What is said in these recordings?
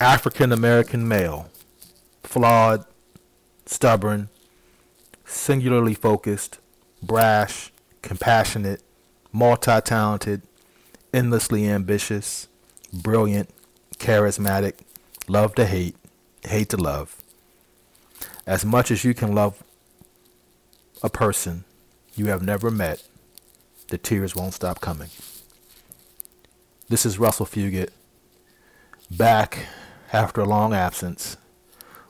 African American male, flawed, stubborn, singularly focused, brash, compassionate, multi talented, endlessly ambitious, brilliant, charismatic, love to hate, hate to love. As much as you can love a person you have never met, the tears won't stop coming. This is Russell Fugett, back after a long absence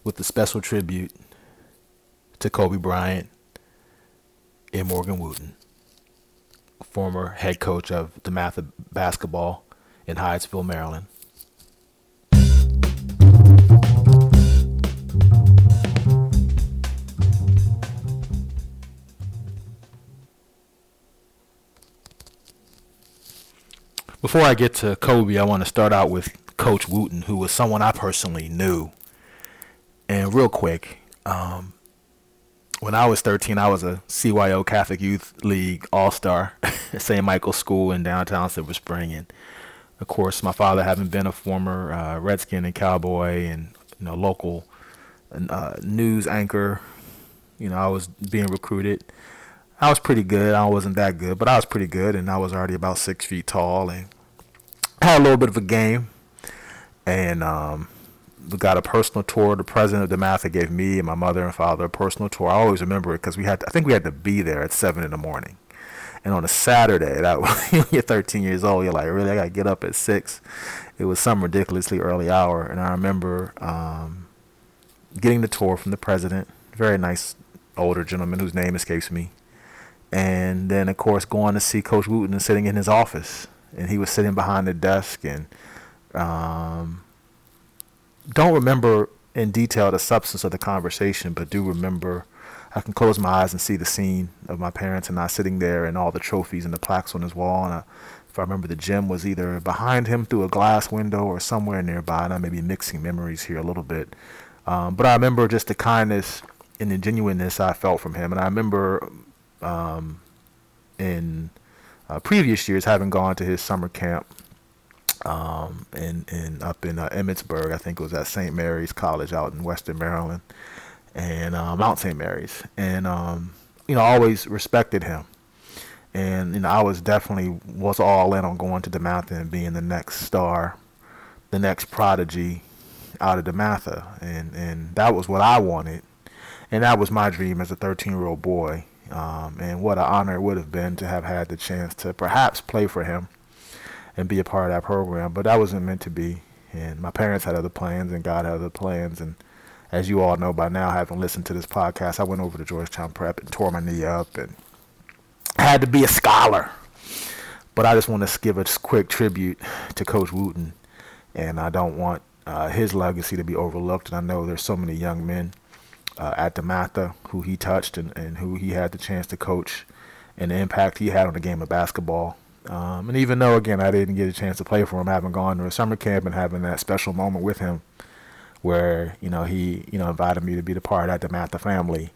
with the special tribute to Kobe Bryant and Morgan Wootten, former head coach of the DeMatha basketball in Hyattsville, Maryland. Before I get to Kobe, I want to start out with Coach Wootten, who was someone I personally knew. And real quick, um, when I was 13, I was a CYO Catholic Youth League All Star at St. Michael's School in downtown Silver Spring. And of course, my father having been a former uh, Redskin and Cowboy and you know local uh, news anchor, you know I was being recruited. I was pretty good. I wasn't that good, but I was pretty good, and I was already about six feet tall and had a little bit of a game. And um, got a personal tour. The president of DeMatha gave me and my mother and father a personal tour. I always remember it because we had, to, I think we had to be there at seven in the morning. And on a Saturday, that you're 13 years old, you're like, really, I gotta get up at six. It was some ridiculously early hour, and I remember um, getting the tour from the president, very nice older gentleman whose name escapes me and then of course going to see Coach Wootten and sitting in his office, and he was sitting behind the desk, and um, don't remember in detail the substance of the conversation, but do remember. I can close my eyes and see the scene of my parents and I sitting there, and all the trophies and the plaques on his wall. And I, if I remember, the gym was either behind him through a glass window or somewhere nearby. And I may be mixing memories here a little bit, um, but I remember just the kindness and the genuineness I felt from him. And I remember um, in uh, previous years having gone to his summer camp um, in, in up in uh, Emmitsburg. I think it was at St. Mary's College out in Western Maryland, and uh, Mount St. Mary's, and um, you know, I always respected him. And you know, I was definitely was all in on going to DeMatha and being the next star, the next prodigy out of DeMatha, and and that was what I wanted, and that was my dream as a 13 year old boy. Um, and what an honor it would have been to have had the chance to perhaps play for him and be a part of that program. But that wasn't meant to be. And my parents had other plans, and God had other plans. And as you all know by now, having listened to this podcast, I went over to Georgetown Prep and tore my knee up and had to be a scholar. But I just want to give a quick tribute to Coach Wootten, and I don't want uh, his legacy to be overlooked. And I know there's so many young men uh, at DeMatha who he touched and, and who he had the chance to coach and the impact he had on the game of basketball. Um, and even though, again, I didn't get a chance to play for him, having gone to a summer camp and having that special moment with him where, you know, he, you know, invited me to be the part of that DeMatha family,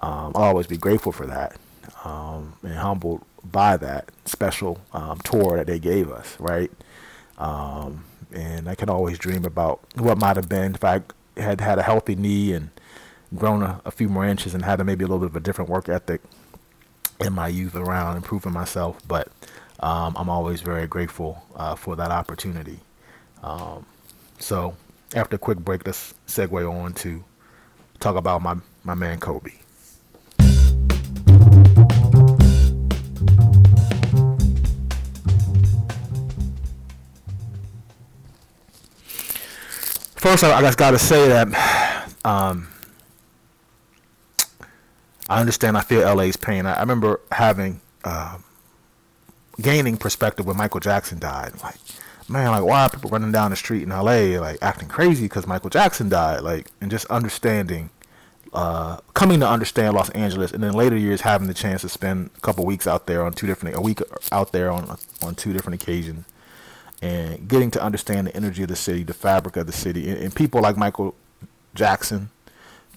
um, I'll always be grateful for that um, and humbled by that special um, tour that they gave us, right? Um, and I can always dream about what might have been if I had had a healthy knee and grown a, a few more inches and had a, maybe a little bit of a different work ethic in my youth around improving myself. But um, I'm always very grateful uh, for that opportunity. Um, so after a quick break, let's segue on to talk about my, my man Kobe. First, I, just got to say that um, I understand. I feel LA's pain. I, I remember having uh, gaining perspective when Michael Jackson died. Like, man, like why are people running down the street in LA like acting crazy because Michael Jackson died? Like, and just understanding, uh, coming to understand Los Angeles, and then later years having the chance to spend a couple weeks out there on two different a week out there on on two different occasions, and getting to understand the energy of the city, the fabric of the city, and, and people like Michael Jackson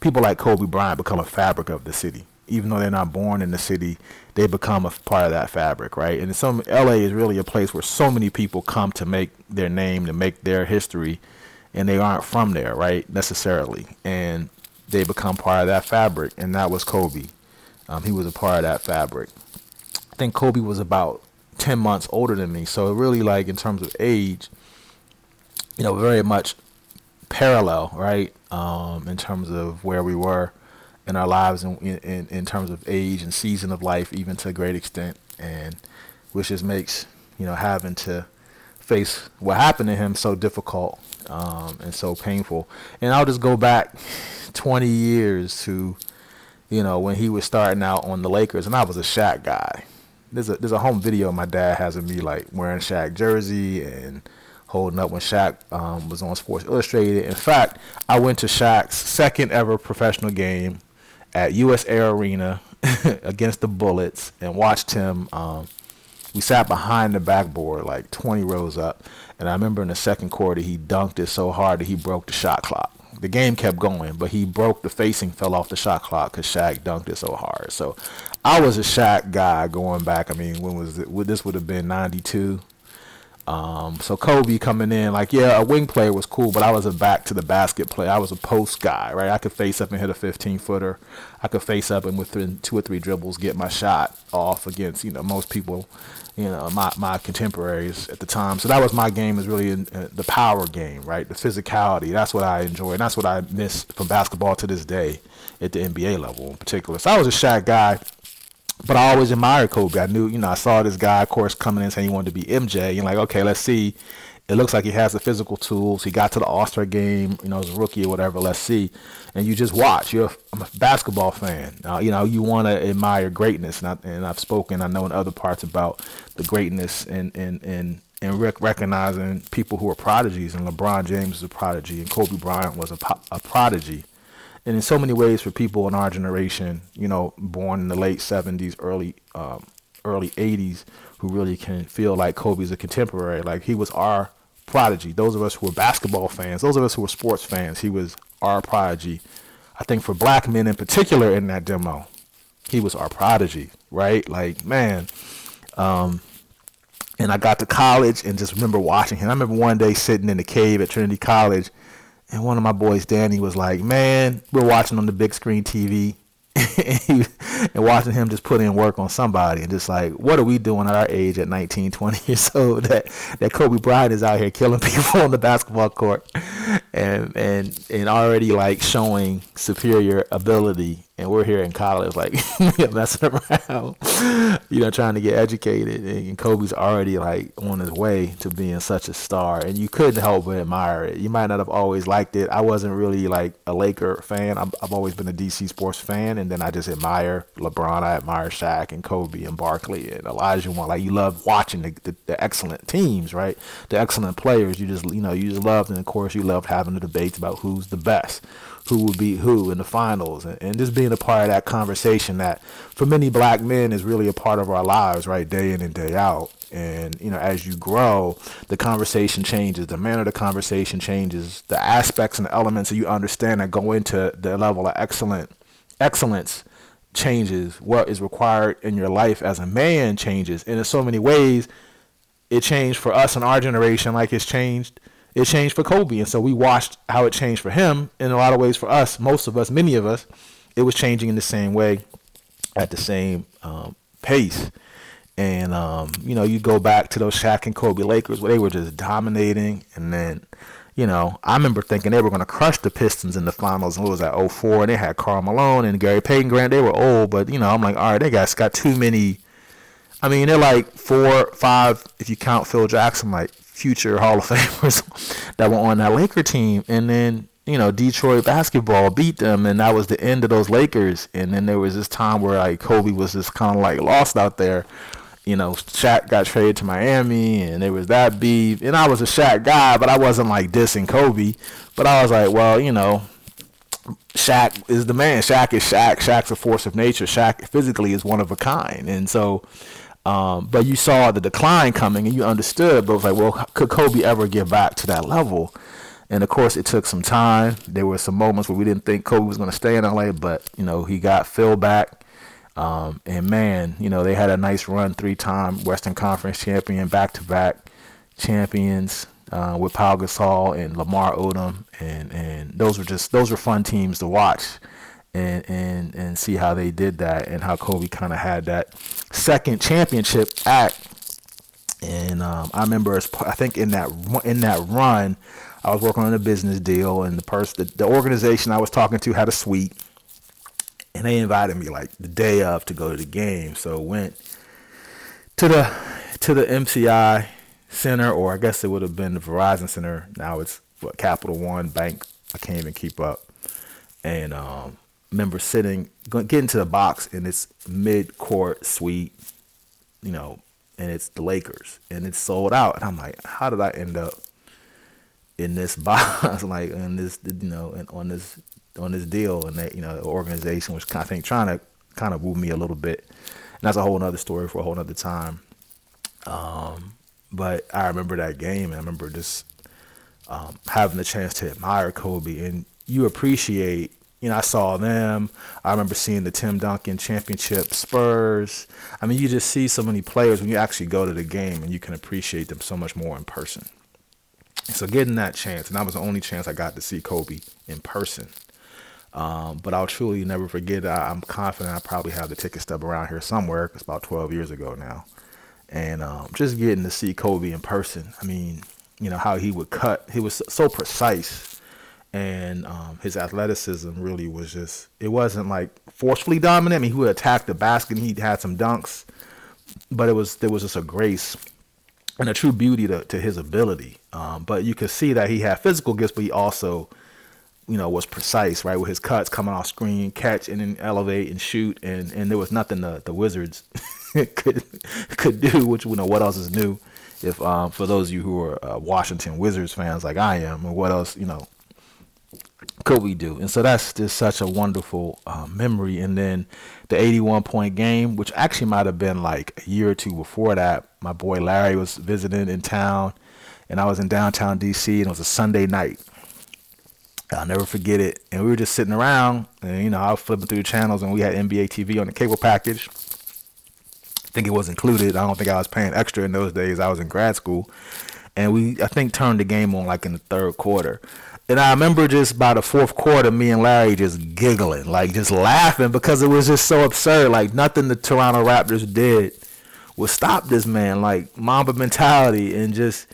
people like Kobe Bryant become a fabric of the city. Even though they're not born in the city, they become a part of that fabric, right? And some LA is really a place where so many people come to make their name, to make their history, and they aren't from there, right? Necessarily, and they become part of that fabric, and that was Kobe. Um, he was a part of that fabric. I think Kobe was about ten months older than me, so really, like in terms of age, you know, very much parallel, right? Um, in terms of where we were in our lives, in, in in terms of age and season of life, even to a great extent, and which just makes you know having to face what happened to him so difficult um, and so painful. And I'll just go back 20 years to, you know, when he was starting out on the Lakers, and I was a Shaq guy. There's a there's a home video my dad has of me like wearing Shaq jersey and holding up when Shaq um, was on Sports Illustrated. In fact, I went to Shaq's second ever professional game at US Air Arena against the Bullets and watched him. Um, we sat behind the backboard, like 20 rows up, and I remember in the second quarter he dunked it so hard that he broke the shot clock the game kept going, but he broke the facing, fell off the shot clock because Shaq dunked it so hard. So I was a Shaq guy going back. I mean, when was it? This would have been '92. Um, so Kobe coming in, like, yeah, a wing player was cool, but I was a back to the basket player. I was a post guy, right? I could face up and hit a 15 footer. I could face up and within two or three dribbles get my shot off against, you know, most people you know my my contemporaries at the time. So that was my game is really in, the power game, right? The physicality. That's what I enjoy, and that's what I miss from basketball to this day at the NBA level in particular. So I was a Shaq guy, but I always admired Kobe. I knew, you know, I saw this guy, of course, coming in saying he wanted to be MJ. You're like, okay, let's see it looks like he has the physical tools. He got to the All Star game, you know, as a rookie or whatever. Let's see. And you just watch. You're a, a basketball fan. Uh, you know, you want to admire greatness. And, I, and I've spoken, I know in other parts about the greatness and, and, and, and rec- recognizing people who are prodigies. And LeBron James is a prodigy, and Kobe Bryant was a, a prodigy. And in so many ways, for people in our generation, you know, born in the late 70s, early um, early 80s, who really can feel like Kobe's a contemporary. Like he was our prodigy. Those of us who were basketball fans, those of us who were sports fans, he was our prodigy. I think for black men in particular in that demo, he was our prodigy, right? Like, man. Um, and I got to college and just remember watching him. I remember one day sitting in the cave at Trinity College, and one of my boys, Danny, was like, Man, we're watching on the big screen TV. and watching him just put in work on somebody and just like what are we doing at our age at 19 20 years old that that kobe bryant is out here killing people on the basketball court and and and already like showing superior ability and we're here in college like messing around you know trying to get educated. And kobe's already like on his way to being such a star. And you couldn't help but admire it. You might not have always liked it. I wasn't really like a laker fan. I have always been a dc sports fan. And then i just admire lebron. I admire Shaq and kobe and barkley and Elijah. olajuwon like you love watching the, the, the excellent teams right? The excellent players. You just you know you just loved. And of course you loved having the debates about who's the best who will beat who in the finals. And, and just being a part of that conversation that for many black men is really a part of our lives right day in and day out. And you know as you grow the conversation changes. The manner of the conversation changes the aspects and the elements that you understand that go into the level of excellent excellence changes. What is required in your life as a man changes. And in so many ways it changed for us in our generation like it's changed it changed for Kobe. And so we watched how it changed for him in a lot of ways for us, most of us, many of us, it was changing in the same way at the same um, pace. And, um, you know, you go back to those Shaq and Kobe Lakers where they were just dominating. And then, you know, I remember thinking they were going to crush the Pistons in the finals. And it was at 04, and they had Karl Malone and Gary Payton Grant. They were old, but, you know, I'm like, all right, they guys got too many. I mean, they're like four, five, if you count Phil Jackson, like future Hall of Famers that were on that Laker team. And then, you know, Detroit basketball beat them, and that was the end of those Lakers. And then there was this time where like Kobe was just kind of like lost out there. You know, Shaq got traded to Miami, and there was that beef. And I was a Shaq guy, but I wasn't like dissing Kobe. But I was like, well, you know, Shaq is the man. Shaq is Shaq. Shaq's a force of nature. Shaq physically is one of a kind, and so um, but you saw the decline coming and you understood, but it was like, well, could Kobe ever get back to that level? And of course, it took some time. There were some moments where we didn't think Kobe was going to stay in LA, but you know he got Phil back, um, and man, you know they had a nice run, three-time Western Conference champion, back-to-back champions. uh, with Paul Gasol and Lamar Odom, and and those were just those were fun teams to watch, and and and see how they did that and how Kobe kind of had that second championship act. And um, I remember, as, I think in that in that run, I was working on a business deal, and the person, the, the organization I was talking to had a suite, and they invited me like the day of to go to the game. So went to the to the MCI Center, or I guess it would have been the Verizon Center. Now it's what Capital One Bank. I can't even keep up. And um, remember sitting, getting to the box in this mid-court suite, you know, and it's the Lakers, and it's sold out. And I'm like, how did I end up in this box, like in this, you know, and on this on this deal, and that you know, the organization was I think trying to kind of woo me a little bit. And that's a whole other story for a whole other time. Um, but I remember that game, and I remember just um, having the chance to admire Kobe, and you appreciate. You know, I saw them. I remember seeing the Tim Duncan championship Spurs. I mean, you just see so many players when you actually go to the game, and you can appreciate them so much more in person. So getting that chance, and that was the only chance I got to see Kobe in person. Um, but I'll truly never forget. I, I'm confident I probably have the ticket stub around here somewhere. It's about 12 years ago now and um, just getting to see Kobe in person. I mean, you know how he would cut. He was so precise, and um, his athleticism really was just. It wasn't like forcefully dominant. I mean, he would attack the basket. and He had some dunks, but it was there was just a grace and a true beauty to, to his ability. Um, but you could see that he had physical gifts, but he also, you know, was precise, right? With his cuts coming off screen, catch and then elevate and shoot, and and there was nothing the the Wizards could could do, which you know what else is new. If um, for those of you who are uh, Washington Wizards fans like I am, and what else you know could we do? And so that's just such a wonderful uh, memory. And then the 81 point game, which actually might have been like a year or two before that. My boy Larry was visiting in town, and I was in downtown DC, and it was a Sunday night. I'll never forget it. And we were just sitting around, and you know, I was flipping through the channels, and we had NBA TV on the cable package I think it was included. I don't think I was paying extra in those days. I was in grad school, and we I think turned the game on like in the third quarter. And I remember just by the fourth quarter, me and Larry just giggling, like just laughing because it was just so absurd. Like nothing the Toronto Raptors did would stop this man. Like Mamba mentality and just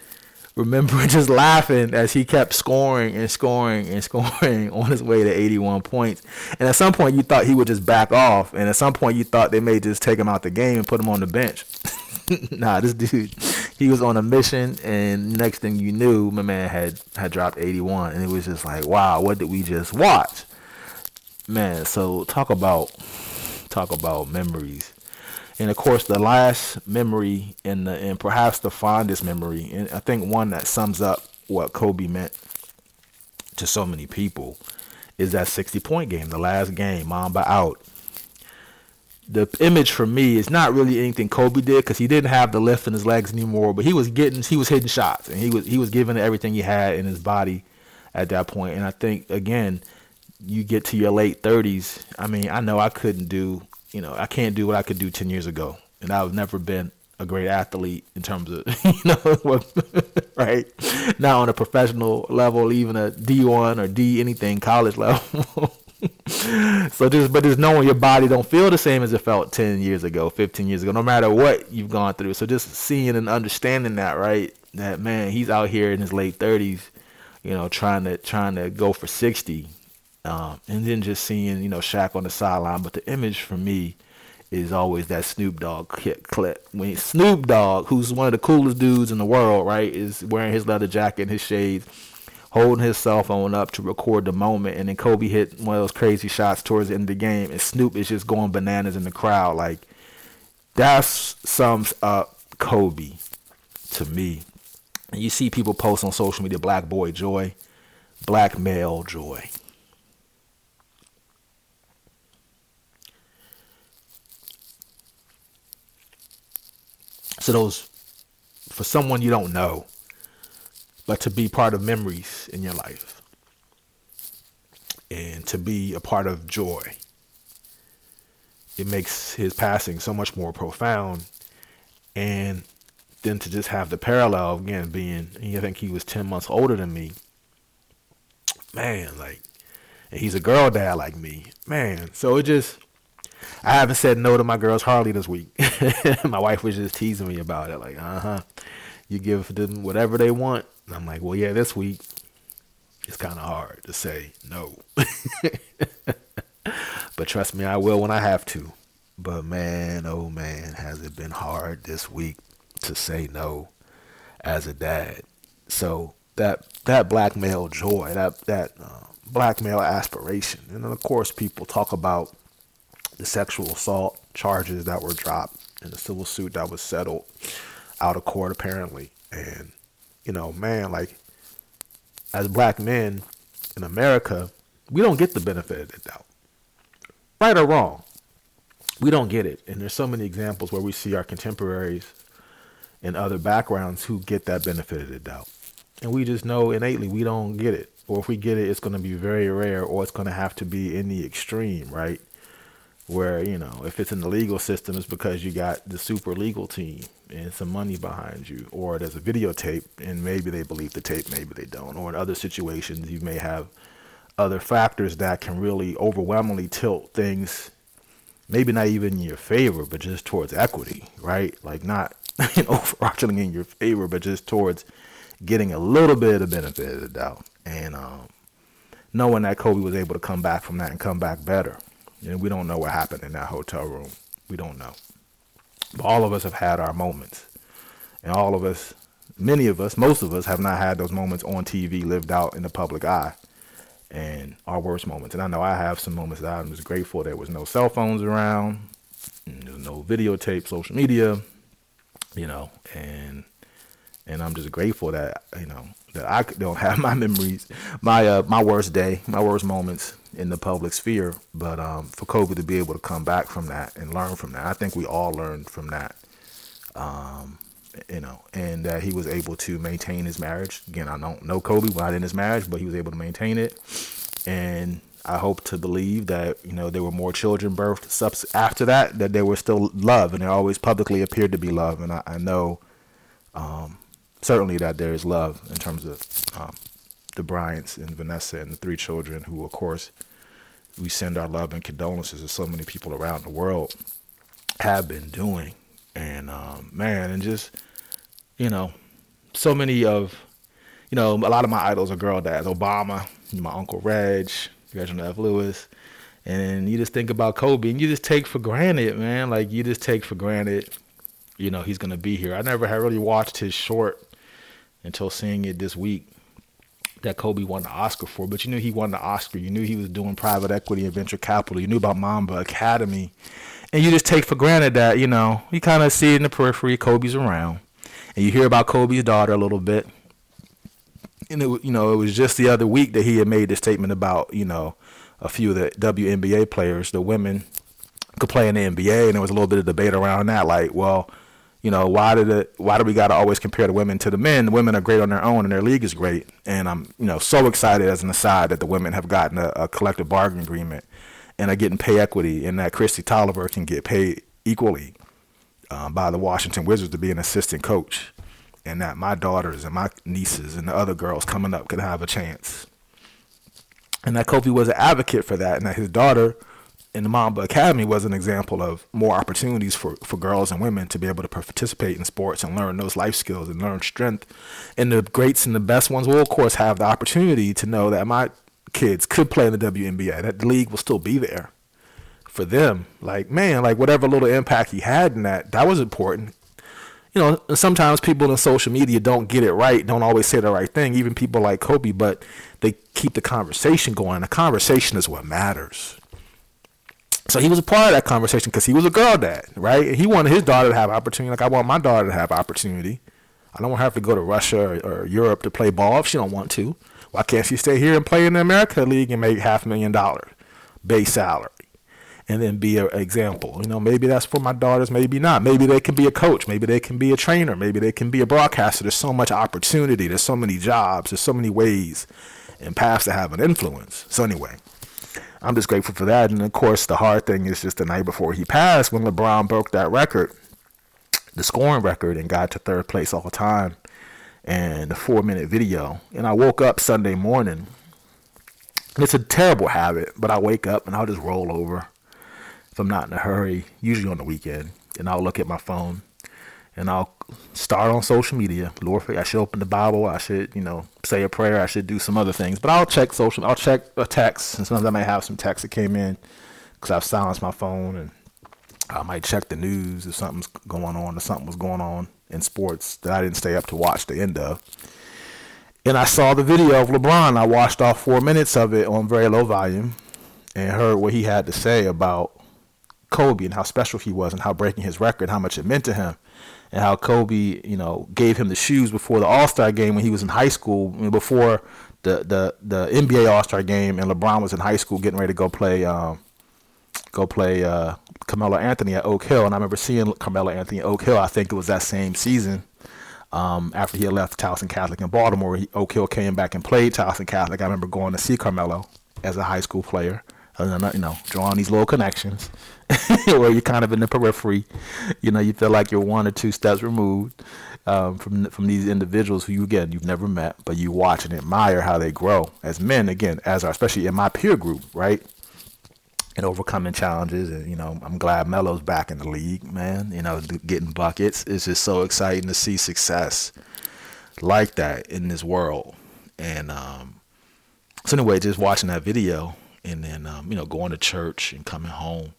remember just laughing as he kept scoring and scoring and scoring on his way to 81 points. And at some point, you thought he would just back off. And at some point, you thought they may just take him out the game and put him on the bench. nah, this dude, he was on a mission. And next thing you knew, my man had, had dropped 81. And it was just like, wow, what did we just watch? Man, so talk about talk about memories and of course the last memory and the, and perhaps the fondest memory and I think one that sums up what Kobe meant to so many people is that 60 point game the last game Mamba out the image for me is not really anything Kobe did because he didn't have the lift in his legs anymore but he was getting he was hitting shots and he was he was giving everything he had in his body at that point. and I think again you get to your late 30s I mean I know I couldn't do you know, I can't do what I could do 10 years ago. And I've never been a great athlete in terms of, you know, right? Not on a professional level, even a D1 or D anything college level. So just, but just knowing your body don't feel the same as it felt 10 years ago, 15 years ago, no matter what you've gone through. So just seeing and understanding that, right? That man, he's out here in his late 30s, you know, trying to, trying to go for 60 um, and then just seeing, you know, Shaq on the sideline. But the image for me is always that Snoop Dogg clip. When Snoop Dogg, who's one of the coolest dudes in the world, right, is wearing his leather jacket and his shades, holding his cell phone up to record the moment. And then Kobe hit one of those crazy shots towards the end of the game. And Snoop is just going bananas in the crowd. Like, that sums up Kobe to me. And you see people post on social media, black boy joy, black male joy. So those for someone you don't know, but to be part of memories in your life and to be a part of joy. It makes his passing so much more profound. And then to just have the parallel again being, I think he was 10 months older than me. Man, like, and he's a girl dad like me. Man, so it just, I haven't said no to my girls Harley this week. my wife was just teasing me about it, like, uh huh. You give them whatever they want. And I'm like, well, yeah, this week it's kind of hard to say no. but trust me, I will when I have to. But man, oh man, has it been hard this week to say no as a dad. So that that black male joy, that that uh, aspiration, and then of course people talk about the sexual assault charges that were dropped and the civil suit that was settled out of court apparently, and you know, man, like as black men in America, we don't get the benefit of the doubt, right or wrong. We don't get it, and there's so many examples where we see our contemporaries in other backgrounds who get that benefit of the doubt. And we just know innately we don't get it. Or if we get it, it's going to be very rare or it's going to have to be in the extreme, right? Where, you know, if it's in the legal system, it's because you got the super legal team and some money behind you. Or there's a videotape and maybe they believe the tape, maybe they don't. Or in other situations, you may have other factors that can really overwhelmingly tilt things maybe not even in your favor, but just towards equity, right? Like not overarching in your favor, but just towards getting a little bit of benefit of the doubt. And um, knowing that Kobe was able to come back from that and come back better. And we don't know what happened in that hotel room. We don't know. But all of us have had our moments. And all of us, many of us, most of us have not had those moments on TV lived out in the public eye and our worst moments. And I know I have some moments that I was grateful there was no cell phones around, there was no videotape, social media, you know, and and I'm just grateful that you know that I don't have my memories, my uh, my worst day, my worst moments in the public sphere. But um, for Kobe to be able to come back from that and learn from that, I think we all learned from that. Um, you know, and that he was able to maintain his marriage. Again, I don't know Kobe while in his marriage, but he was able to maintain it. And I hope to believe that you know there were more children birthed after that. That there was still love, and there always publicly appeared to be love. And I, I know um, certainly that there is love in terms of um, the Bryants and Vanessa and the three children, who of course we send our love and condolences to so many people around the world have been doing. And um, man, and just you know, so many of you know a lot of my idols are girl dads. Obama, my uncle Reg, Reginald F. Lewis. And you just think about Kobe and you just take for granted, man. Like you just take for granted, you know, he's gonna be here. I never had really watched his short until seeing it this week that Kobe won the Oscar for. But you knew he won the Oscar. You knew he was doing private equity and venture capital. You knew about Mamba Academy. And you just take for granted that, you know, you kind of see it in the periphery, Kobe's around. And you hear about Kobe's daughter a little bit and it, you know, it was just the other week that he had made the statement about, you know, a few of the WNBA players, the women could play in the NBA, and there was a little bit of debate around that. Like, well, you know, why did it? Why do we got to always compare the women to the men? The women are great on their own, and their league is great. And I'm, you know, so excited as an aside that the women have gotten a, a collective bargaining agreement and are getting pay equity, and that Kristi Toliver can get paid equally um, by the Washington Wizards to be an assistant coach and that my daughters and my nieces and the other girls coming up could have a chance. And that Kobe was an advocate for that, and that his daughter in the Mamba Academy was an example of more opportunities for, for girls and women to be able to participate in sports and learn those life skills and learn strength. And the greats and the best ones will, of course, have the opportunity to know that my kids could play in the WNBA, that the league will still be there for them. Like, man, like whatever little impact he had in that, that was important you know, sometimes people in social media don't get it right, don't always say the right thing, even people like Kobe, but they keep the conversation going. The conversation is what matters. So he was a part of that conversation because he was a girl dad, right? He wanted his daughter to have opportunity, like I want my daughter to have opportunity. I don't want her to go to Russia or, or Europe to play ball if she don't want to. Why can't she stay here and play in the America League and make half a million dollars base salary? and then be an example. You know, maybe that's for my daughters, maybe not. Maybe they can be a coach, maybe they can be a trainer, maybe they can be a broadcaster. There's so much opportunity, there's so many jobs, there's so many ways and paths to have an influence. So anyway, I'm just grateful for that. And of course, the hard thing is just the night before he passed, when LeBron broke that record, the scoring record and got to third place all the time and the four minute video. And I woke up Sunday morning. And it's a terrible habit, but I wake up and I'll just roll over if I'm not in a hurry, usually on the weekend, and I'll look at my phone and I'll start on social media. Lord, I should open the Bible. I should, you know, say a prayer. I should do some other things. But I'll check social. I'll check a text, and sometimes I might have some texts that came in because I've silenced my phone, and I might check the news if something's going on or something was going on in sports that I didn't stay up to watch the end of. And I saw the video of LeBron. I watched all four minutes of it on very low volume and heard what he had to say about Kobe and how special he was and how breaking his record, how much it meant to him and how Kobe, you know, gave him the shoes before the All Star game when he was in high school, before the the the NBA All Star game, and LeBron was in high school getting ready to go play um, go play uh, Carmelo Anthony at Oak Hill, and I remember seeing Carmelo Anthony at Oak Hill. I think it was that same season. Um, after he had left Towson Catholic in Baltimore, he, Oak Hill came back and played Towson Catholic. I remember going to see Carmelo as a high school player, you know, drawing these little connections. where you're kind of in the periphery. You know, you feel like you're one or two steps removed um, from from these individuals who you again you've never met, but you watch and admire how they grow as men. Again, as our especially in my peer group, right? And overcoming challenges, and you know, I'm glad Melo's back in the league, man. You know, getting buckets. It's just so exciting to see success like that in this world. And um, so anyway, just watching that video, and then um, you know, going to church and coming home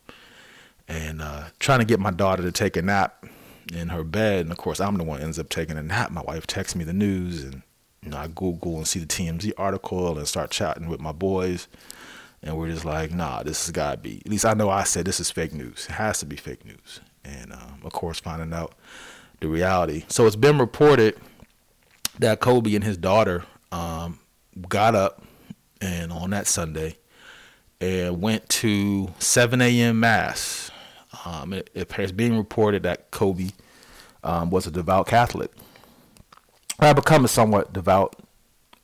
and uh, trying to get my daughter to take a nap in her bed. And of course, I'm the one ends up taking a nap. My wife texts me the news, and you know, I Google and see the TMZ article and start chatting with my boys. And we're just like, nah, this has got to be. At least I know I said this is fake news. It has to be fake news. And um, of course, finding out the reality. So it's been reported that Kobe and his daughter um, got up and on that Sunday and went to 7 a.m. mass um, it, it being reported that Kobe um, was a devout Catholic. I have become a somewhat devout,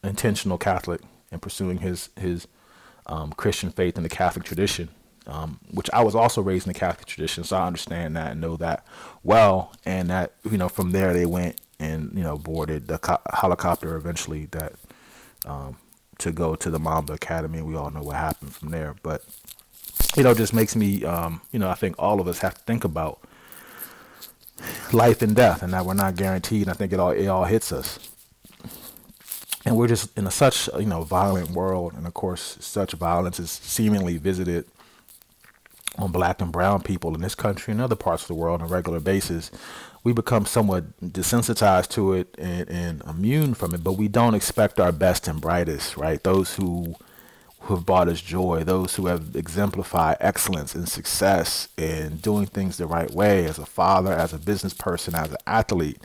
intentional Catholic in pursuing his his um, Christian faith in the Catholic tradition, um, which I was also raised in the Catholic tradition, so I understand that and know that well. And that you know, from there they went and you know boarded the co- helicopter eventually that um, to go to the Mamba Academy. We all know what happened from there, but you know, just makes me, um, you know, I think all of us have to think about life and death, and that we're not guaranteed. I think it all it all hits us, and we're just in a such you know violent world, and of course, such violence is seemingly visited on black and brown people in this country and other parts of the world on a regular basis. We become somewhat desensitized to it and, and immune from it, but we don't expect our best and brightest, right? Those who who have brought us joy, those who have exemplified excellence and success in doing things the right way as a father, as a business person, as an athlete,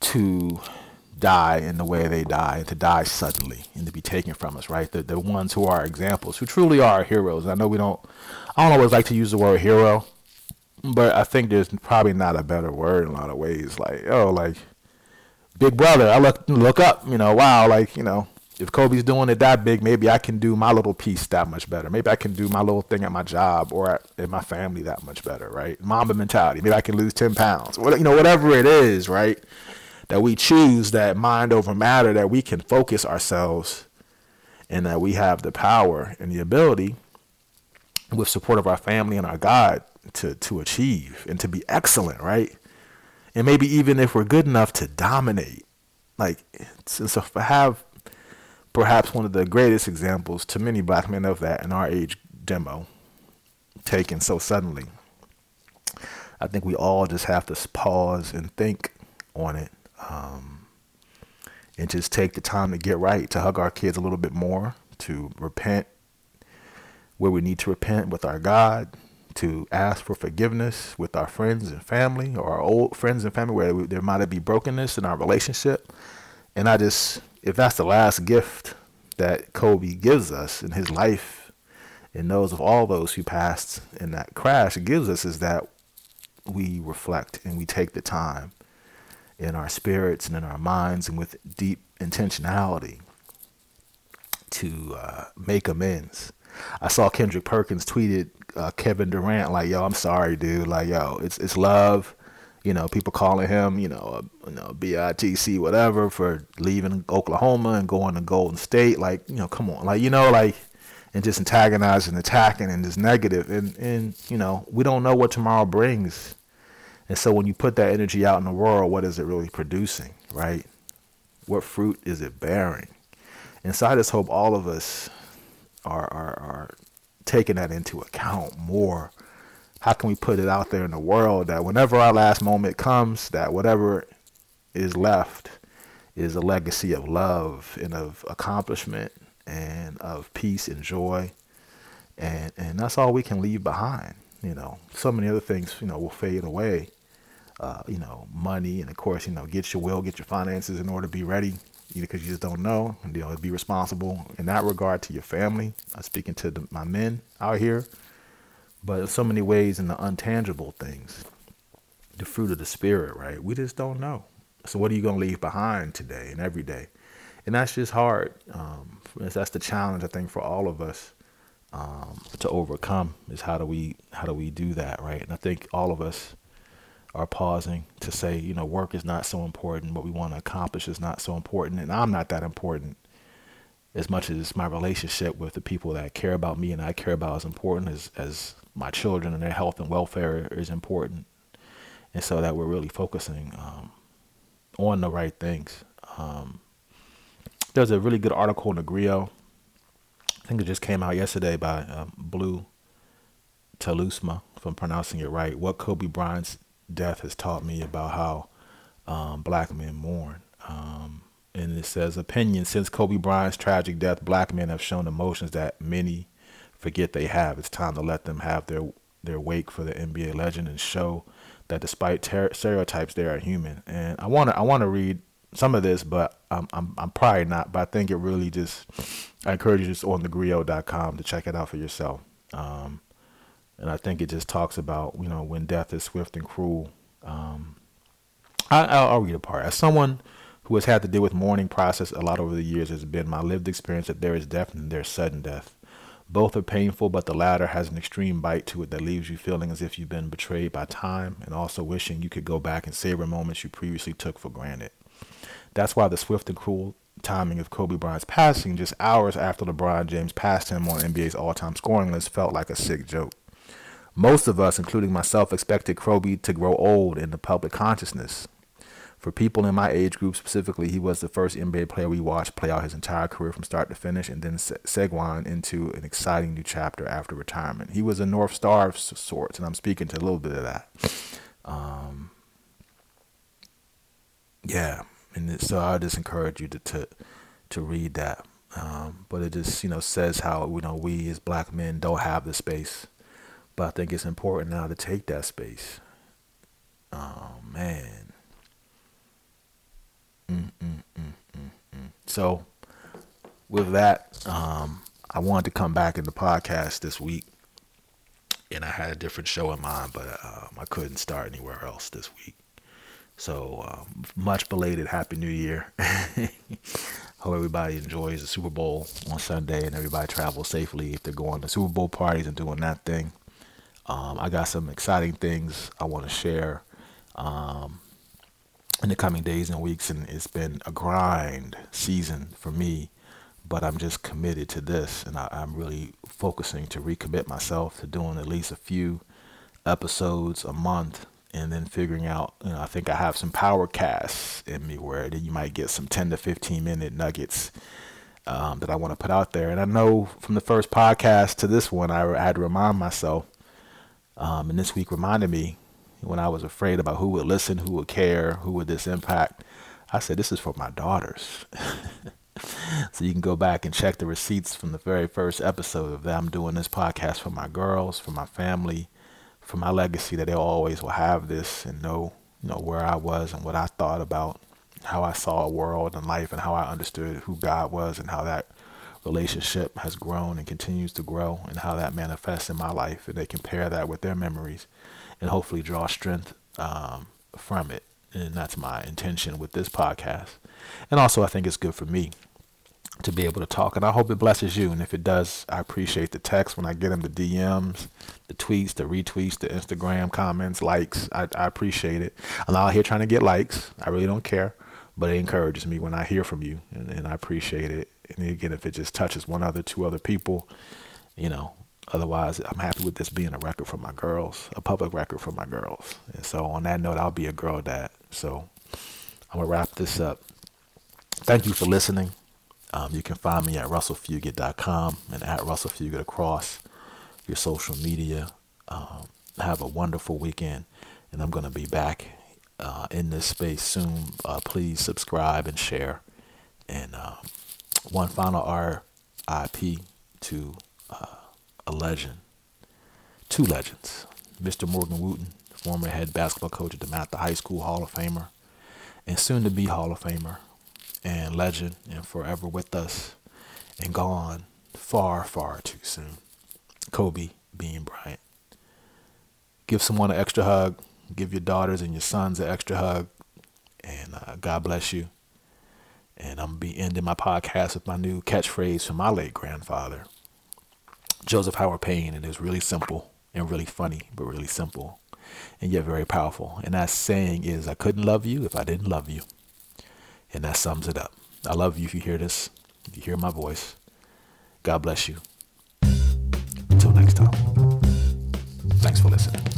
to die in the way they die, and to die suddenly, and to be taken from us, right? The, the ones who are examples, who truly are heroes. I know we don't, I don't always like to use the word hero, but I think there's probably not a better word in a lot of ways. Like, oh, like, big brother, I look, look up, you know, wow, like, you know, if Kobe's doing it that big, maybe I can do my little piece that much better. Maybe I can do my little thing at my job or at, in my family that much better, right? Mamba mentality. Maybe I can lose ten pounds. What you know, whatever it is, right? That we choose that mind over matter, that we can focus ourselves, and that we have the power and the ability, with support of our family and our God, to to achieve and to be excellent, right? And maybe even if we're good enough to dominate, like since so have perhaps one of the greatest examples to many black men of that in our age demo taken so suddenly. I think we all just have to pause and think on it um, and just take the time to get right, to hug our kids a little bit more, to repent where we need to repent with our God, to ask for forgiveness with our friends and family or our old friends and family where there might be brokenness in our relationship. And I just if that's the last gift that Kobe gives us in his life and those of all those who passed in that crash, gives us is that we reflect and we take the time in our spirits and in our minds and with deep intentionality to uh, make amends. I saw Kendrick Perkins tweeted uh, Kevin Durant like, "Yo, I'm sorry, dude. Like, yo, it's it's love you know, people calling him, you know, a, you know, BITC whatever for leaving Oklahoma and going to Golden State. Like, you know, come on, like you know, like and just antagonizing, attacking, and just negative. And and you know, we don't know what tomorrow brings. And so when you put that energy out in the world, what is it really producing, right? What fruit is it bearing? And so I just hope all of us are are, are taking that into account more. How can we put it out there in the world that whenever our last moment comes, that whatever is left is a legacy of love and of accomplishment and of peace and joy. And and that's all we can leave behind. You know, so many other things, you know, will fade away. Uh, you know, money and of course, you know, get your will, get your finances in order to be ready because you just don't know. You know, be responsible in that regard to your family. I'm speaking to the, my men out here, but so many ways in the untangible things, the fruit of the spirit, right? We just don't know. So what are you going to leave behind today and every day? And that's just hard. Um, that's the challenge I think for all of us um, to overcome is how do we how do we do that, right? And I think all of us are pausing to say, you know, work is not so important. What we want to accomplish is not so important. And I'm not that important as much as my relationship with the people that care about me and I care about is important as, as my children and their health and welfare is important. And so that we're really focusing um, on the right things. Um, there's a really good article in the Grio. I think it just came out yesterday by um, Blue Telusma, if I'm pronouncing it right. What Kobe Bryant's death has taught me about how um, black men mourn. Um, and it says, opinion since Kobe Bryant's tragic death, black men have shown emotions that many forget they have. It's time to let them have their their wake for the NBA legend and show that despite ter- stereotypes, they are human. And I want to I want to read some of this, but I'm, I'm I'm probably not. But I think it really just I encourage you just on thegrio.com to check it out for yourself. Um, and I think it just talks about you know when death is swift and cruel. Um, I, I'll read a part. As someone who has had to deal with mourning process a lot over the years, has been my lived experience that there is death and there's sudden death. Both are painful, but the latter has an extreme bite to it that leaves you feeling as if you've been betrayed by time and also wishing you could go back and savor moments you previously took for granted. That's why the swift and cruel timing of Kobe Bryant's passing just hours after LeBron James passed him on NBA's all-time scoring list felt like a sick joke. Most of us, including myself, expected Kobe to grow old in the public consciousness. For people in my age group specifically, he was the first NBA player we watched play out his entire career from start to finish and then segue into an exciting new chapter after retirement. He was a North Star of sorts, and I'm speaking to a little bit of that. Um, yeah, and so I just encourage you to to, to read that. Um, but it just you know says how you know we as black men don't have the space but I think it's important now to take that space. Oh man. Mm, mm, mm, so with that, um, I wanted to come back in the podcast this week, and I had a different show in mind, but um, I couldn't start anywhere else this week. So um, much belated Happy New Year. Hope everybody enjoys the Super Bowl on Sunday and everybody travels safely if they're going to Super Bowl parties and doing that thing. Um, I got some exciting things I want to share um, in the coming days and weeks, and it's been a grind season for me. But I'm just committed to this, and I, I'm really focusing to recommit myself to doing at least a few episodes a month and then figuring out, you know, I think I have some power casts in me where you might get some 10 to 15 minute nuggets um, that I want to put out there. And I know from the first podcast to this one, I had to remind myself um, and this week reminded me when I was afraid about who would listen, who would care, who would this impact. I said, this is for my daughters. so you can go back and check the receipts from the very first episode of that. I'm doing this podcast for my girls, for my family, for my legacy that they always will have this and know, you know, where I was and what I thought about how I saw a world and life and how I understood who God was and how that relationship has grown and continues to grow and how that manifests in my life and they compare that with their memories and hopefully draw strength um, from it and that's my intention with this podcast and also i think it's good for me to be able to talk. And I hope it blesses you. And if it does, I appreciate the text when I get them, the DMs, the tweets, the retweets, the Instagram comments, likes. I, I appreciate it. I'm out here trying to get likes. I really don't care. But it encourages me when I hear from you, and, and I appreciate it. And again, if it just touches one other, two other people, you know, otherwise, I'm happy with this being a record for my girls, a public record for my girls. And so, on that note, I'll be a girl dad. So, I'm going to wrap this up. Thank you for listening. Um, you can find me at russellfugett.com and at russellfugett across your social media. Um, have a wonderful weekend, and I'm going to be back uh, in this space soon. Uh, please subscribe and share. And um, one final RIP to uh, a legend, two legends. Mr. Morgan Wootten, former head basketball coach at DeMatha High School Hall of Famer, and soon to be Hall of Famer, and legend, and forever with us, and gone far, far too soon. Kobe Bean Bryant. Give someone an extra hug. Give your daughters and your sons an extra hug. And uh, God bless you. And I'm going to be ending my podcast with my new catchphrase from my late grandfather, Joseph Howard Payne. And it's really simple and really funny, but really simple and yet very powerful. And that saying is, I couldn't love you if I didn't love you. And that sums it up. I love you if you hear this, if you hear my voice. God bless you. Until next time, thanks for listening.